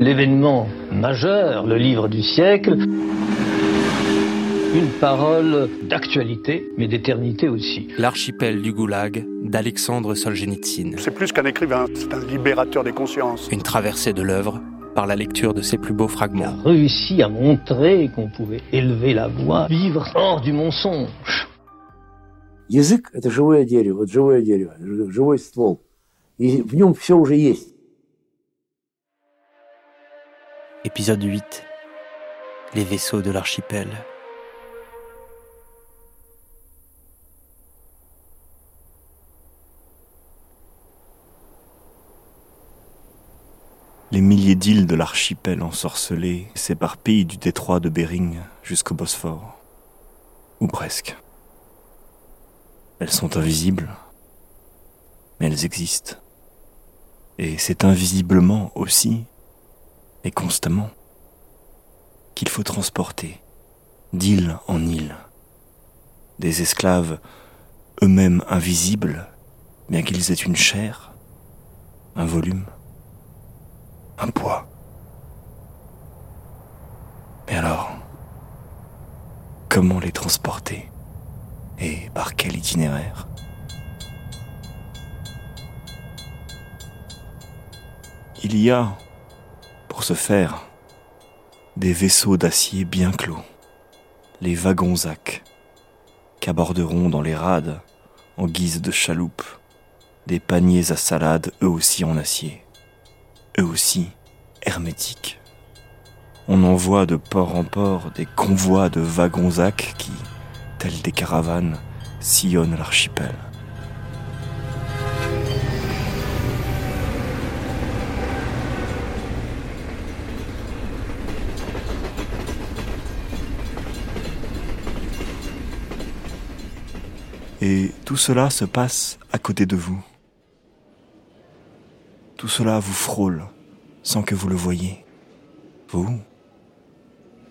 l'événement majeur, le livre du siècle, une parole d'actualité, mais d'éternité aussi. L'archipel du Goulag d'Alexandre Solzhenitsyn. C'est plus qu'un écrivain, c'est un libérateur des consciences. Une traversée de l'œuvre par la lecture de ses plus beaux fragments. Il a réussi à montrer qu'on pouvait élever la voix, vivre hors du mensonge. Язык – это живое дерево, вот живое дерево, живой ствол. И в нем все уже есть. Épisode 8. Les vaisseaux de l'archipel. Les milliers d'îles de l'archipel ensorcelé s'éparpillent du détroit de Bering jusqu'au Bosphore. Ou presque. Elles sont invisibles, mais elles existent. Et c'est invisiblement aussi, et constamment, qu'il faut transporter, d'île en île, des esclaves eux-mêmes invisibles, bien qu'ils aient une chair, un volume un poids. Mais alors, comment les transporter Et par quel itinéraire? Il y a, pour ce faire, des vaisseaux d'acier bien clos, les wagons zac, qu'aborderont dans les rades, en guise de chaloupe, des paniers à salade eux aussi en acier eux aussi hermétiques. On envoie de port en port des convois de wagons zac qui, tels des caravanes, sillonnent l'archipel. Et tout cela se passe à côté de vous. Tout cela vous frôle sans que vous le voyiez. Vous,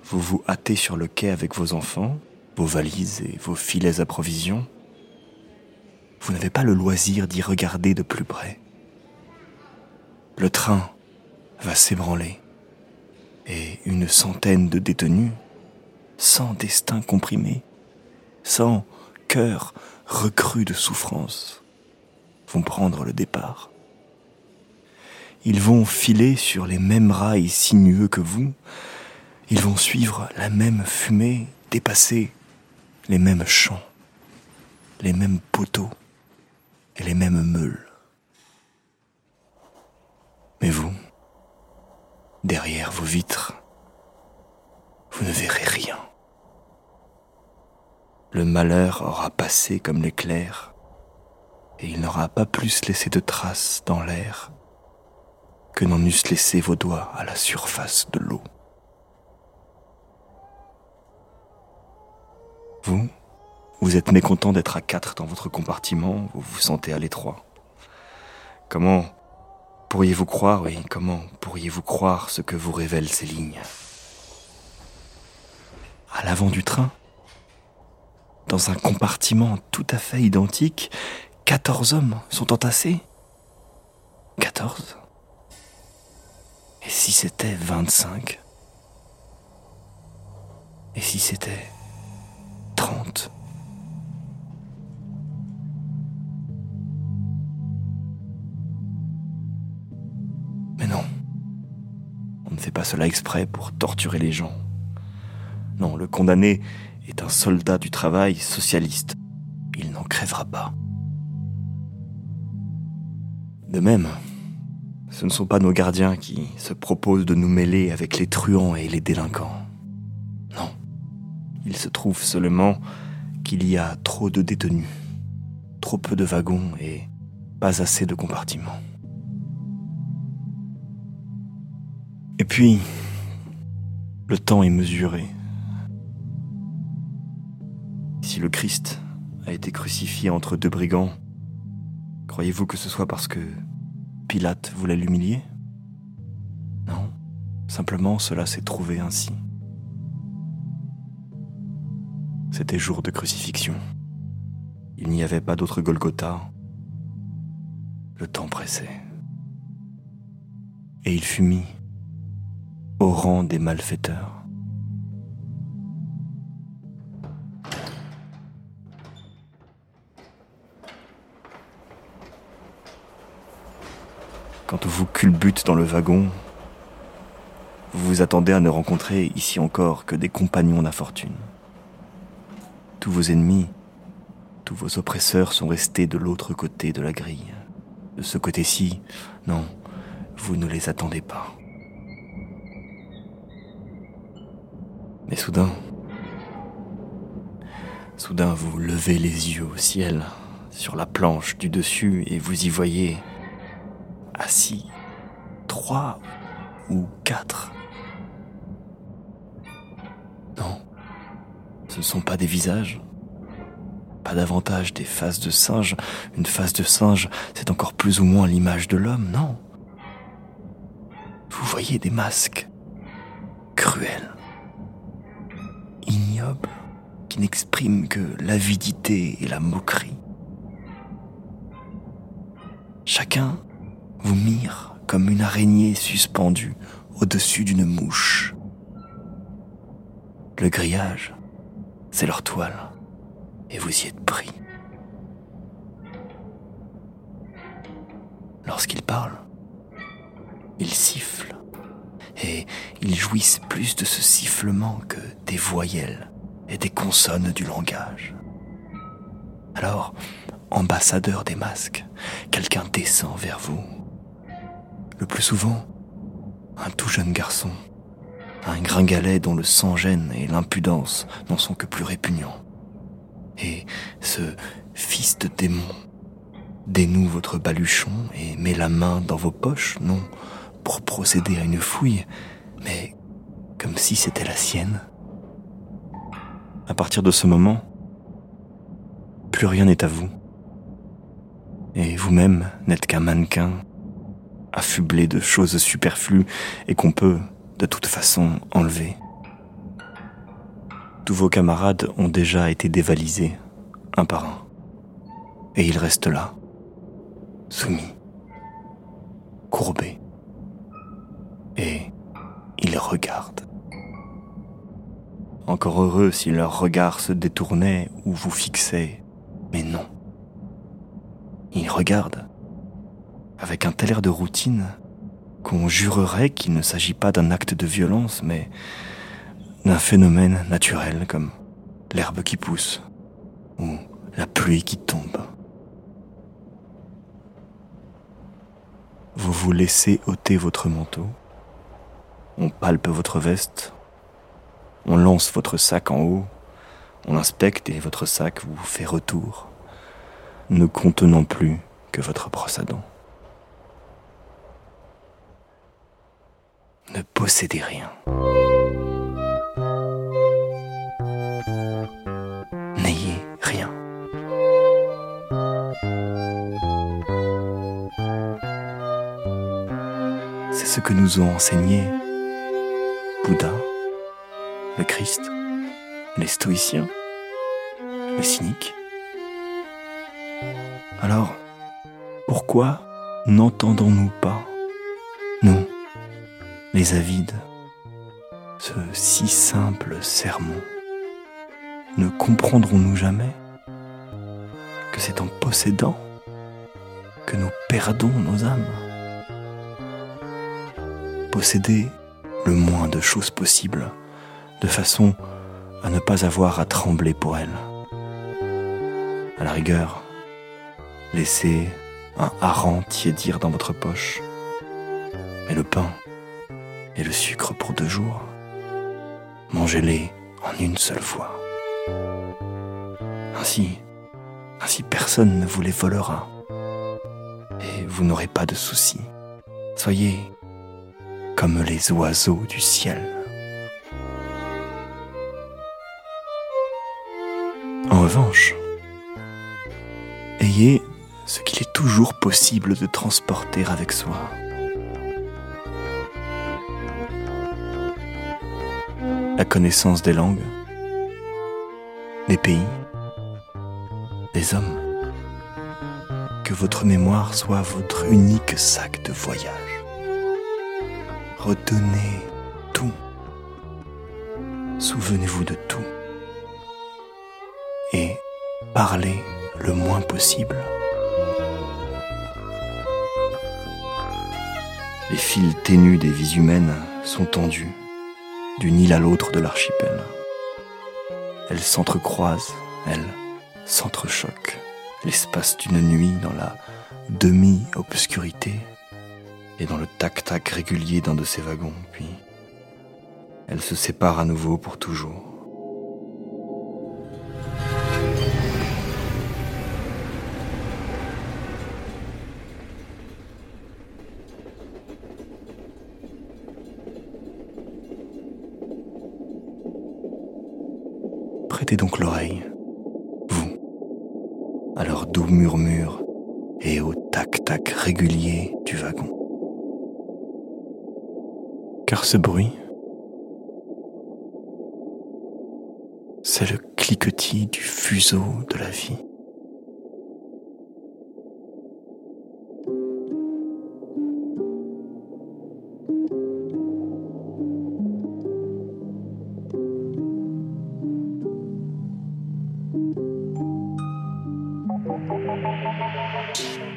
vous vous hâtez sur le quai avec vos enfants, vos valises et vos filets à provisions. Vous n'avez pas le loisir d'y regarder de plus près. Le train va s'ébranler et une centaine de détenus, sans destin comprimé, sans cœur recru de souffrance, vont prendre le départ. Ils vont filer sur les mêmes rails sinueux que vous. Ils vont suivre la même fumée, dépasser les mêmes champs, les mêmes poteaux et les mêmes meules. Mais vous, derrière vos vitres, vous ne verrez rien. Le malheur aura passé comme l'éclair, et il n'aura pas plus laissé de traces dans l'air que n'en eussent laissé vos doigts à la surface de l'eau. Vous, vous êtes mécontent d'être à quatre dans votre compartiment, vous vous sentez à l'étroit. Comment pourriez-vous croire, oui, comment pourriez-vous croire ce que vous révèlent ces lignes? À l'avant du train, dans un compartiment tout à fait identique, quatorze hommes sont entassés. Quatorze et si c'était 25 Et si c'était 30 Mais non. On ne fait pas cela exprès pour torturer les gens. Non, le condamné est un soldat du travail socialiste. Il n'en crèvera pas. De même, ce ne sont pas nos gardiens qui se proposent de nous mêler avec les truands et les délinquants. Non. Il se trouve seulement qu'il y a trop de détenus, trop peu de wagons et pas assez de compartiments. Et puis, le temps est mesuré. Le Christ a été crucifié entre deux brigands, croyez-vous que ce soit parce que Pilate voulait l'humilier? Non, simplement cela s'est trouvé ainsi. C'était jour de crucifixion. Il n'y avait pas d'autre Golgotha. Le temps pressait. Et il fut mis au rang des malfaiteurs. Quand vous culbute dans le wagon, vous vous attendez à ne rencontrer ici encore que des compagnons d'infortune. Tous vos ennemis, tous vos oppresseurs sont restés de l'autre côté de la grille. De ce côté-ci, non, vous ne les attendez pas. Mais soudain, soudain vous levez les yeux au ciel, sur la planche du dessus, et vous y voyez assis trois ou quatre. Non, ce ne sont pas des visages, pas davantage des faces de singe. Une face de singe, c'est encore plus ou moins l'image de l'homme, non. Vous voyez des masques cruels, ignobles, qui n'expriment que l'avidité et la moquerie. Chacun vous mire comme une araignée suspendue au-dessus d'une mouche. Le grillage, c'est leur toile, et vous y êtes pris. Lorsqu'ils parlent, ils sifflent, et ils jouissent plus de ce sifflement que des voyelles et des consonnes du langage. Alors, ambassadeur des masques, quelqu'un descend vers vous le plus souvent, un tout jeune garçon, un gringalet dont le sang-gêne et l'impudence n'en sont que plus répugnants. Et ce fils de démon dénoue votre baluchon et met la main dans vos poches, non pour procéder à une fouille, mais comme si c'était la sienne. À partir de ce moment, plus rien n'est à vous. Et vous-même n'êtes qu'un mannequin affublé de choses superflues et qu'on peut, de toute façon, enlever. Tous vos camarades ont déjà été dévalisés, un par un. Et ils restent là, soumis, courbés. Et ils regardent. Encore heureux si leur regard se détournait ou vous fixait, mais non. Ils regardent avec un tel air de routine qu'on jurerait qu'il ne s'agit pas d'un acte de violence, mais d'un phénomène naturel comme l'herbe qui pousse ou la pluie qui tombe. Vous vous laissez ôter votre manteau, on palpe votre veste, on lance votre sac en haut, on inspecte et votre sac vous fait retour, ne contenant plus que votre brosse à dents. Ne possédez rien. N'ayez rien. C'est ce que nous ont enseigné Bouddha, le Christ, les stoïciens, les cyniques. Alors, pourquoi n'entendons-nous pas, les avides, ce si simple sermon, ne comprendrons-nous jamais que c'est en possédant que nous perdons nos âmes? Posséder le moins de choses possibles, de façon à ne pas avoir à trembler pour elles. À la rigueur, laissez un hareng tiédir dans votre poche. Mais le pain, et le sucre pour deux jours. Mangez-les en une seule fois. Ainsi, ainsi personne ne vous les volera. Et vous n'aurez pas de soucis. Soyez comme les oiseaux du ciel. En revanche, ayez ce qu'il est toujours possible de transporter avec soi. La connaissance des langues, des pays, des hommes. Que votre mémoire soit votre unique sac de voyage. Retenez tout. Souvenez-vous de tout. Et parlez le moins possible. Les fils ténus des vies humaines sont tendus d'une île à l'autre de l'archipel. Elles s'entrecroisent, elles s'entrechoquent, l'espace d'une nuit dans la demi-obscurité et dans le tac-tac régulier d'un de ces wagons, puis elles se séparent à nouveau pour toujours. Donc l'oreille, vous, à leur doux murmure et au tac-tac régulier du wagon. Car ce bruit, c'est le cliquetis du fuseau de la vie.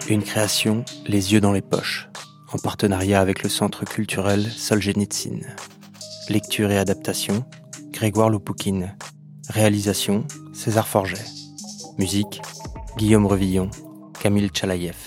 Une création, Les yeux dans les poches, en partenariat avec le Centre culturel Solzhenitsyn. Lecture et adaptation, Grégoire Loupoukine. Réalisation, César Forget. Musique, Guillaume Revillon, Camille Tchalaïev.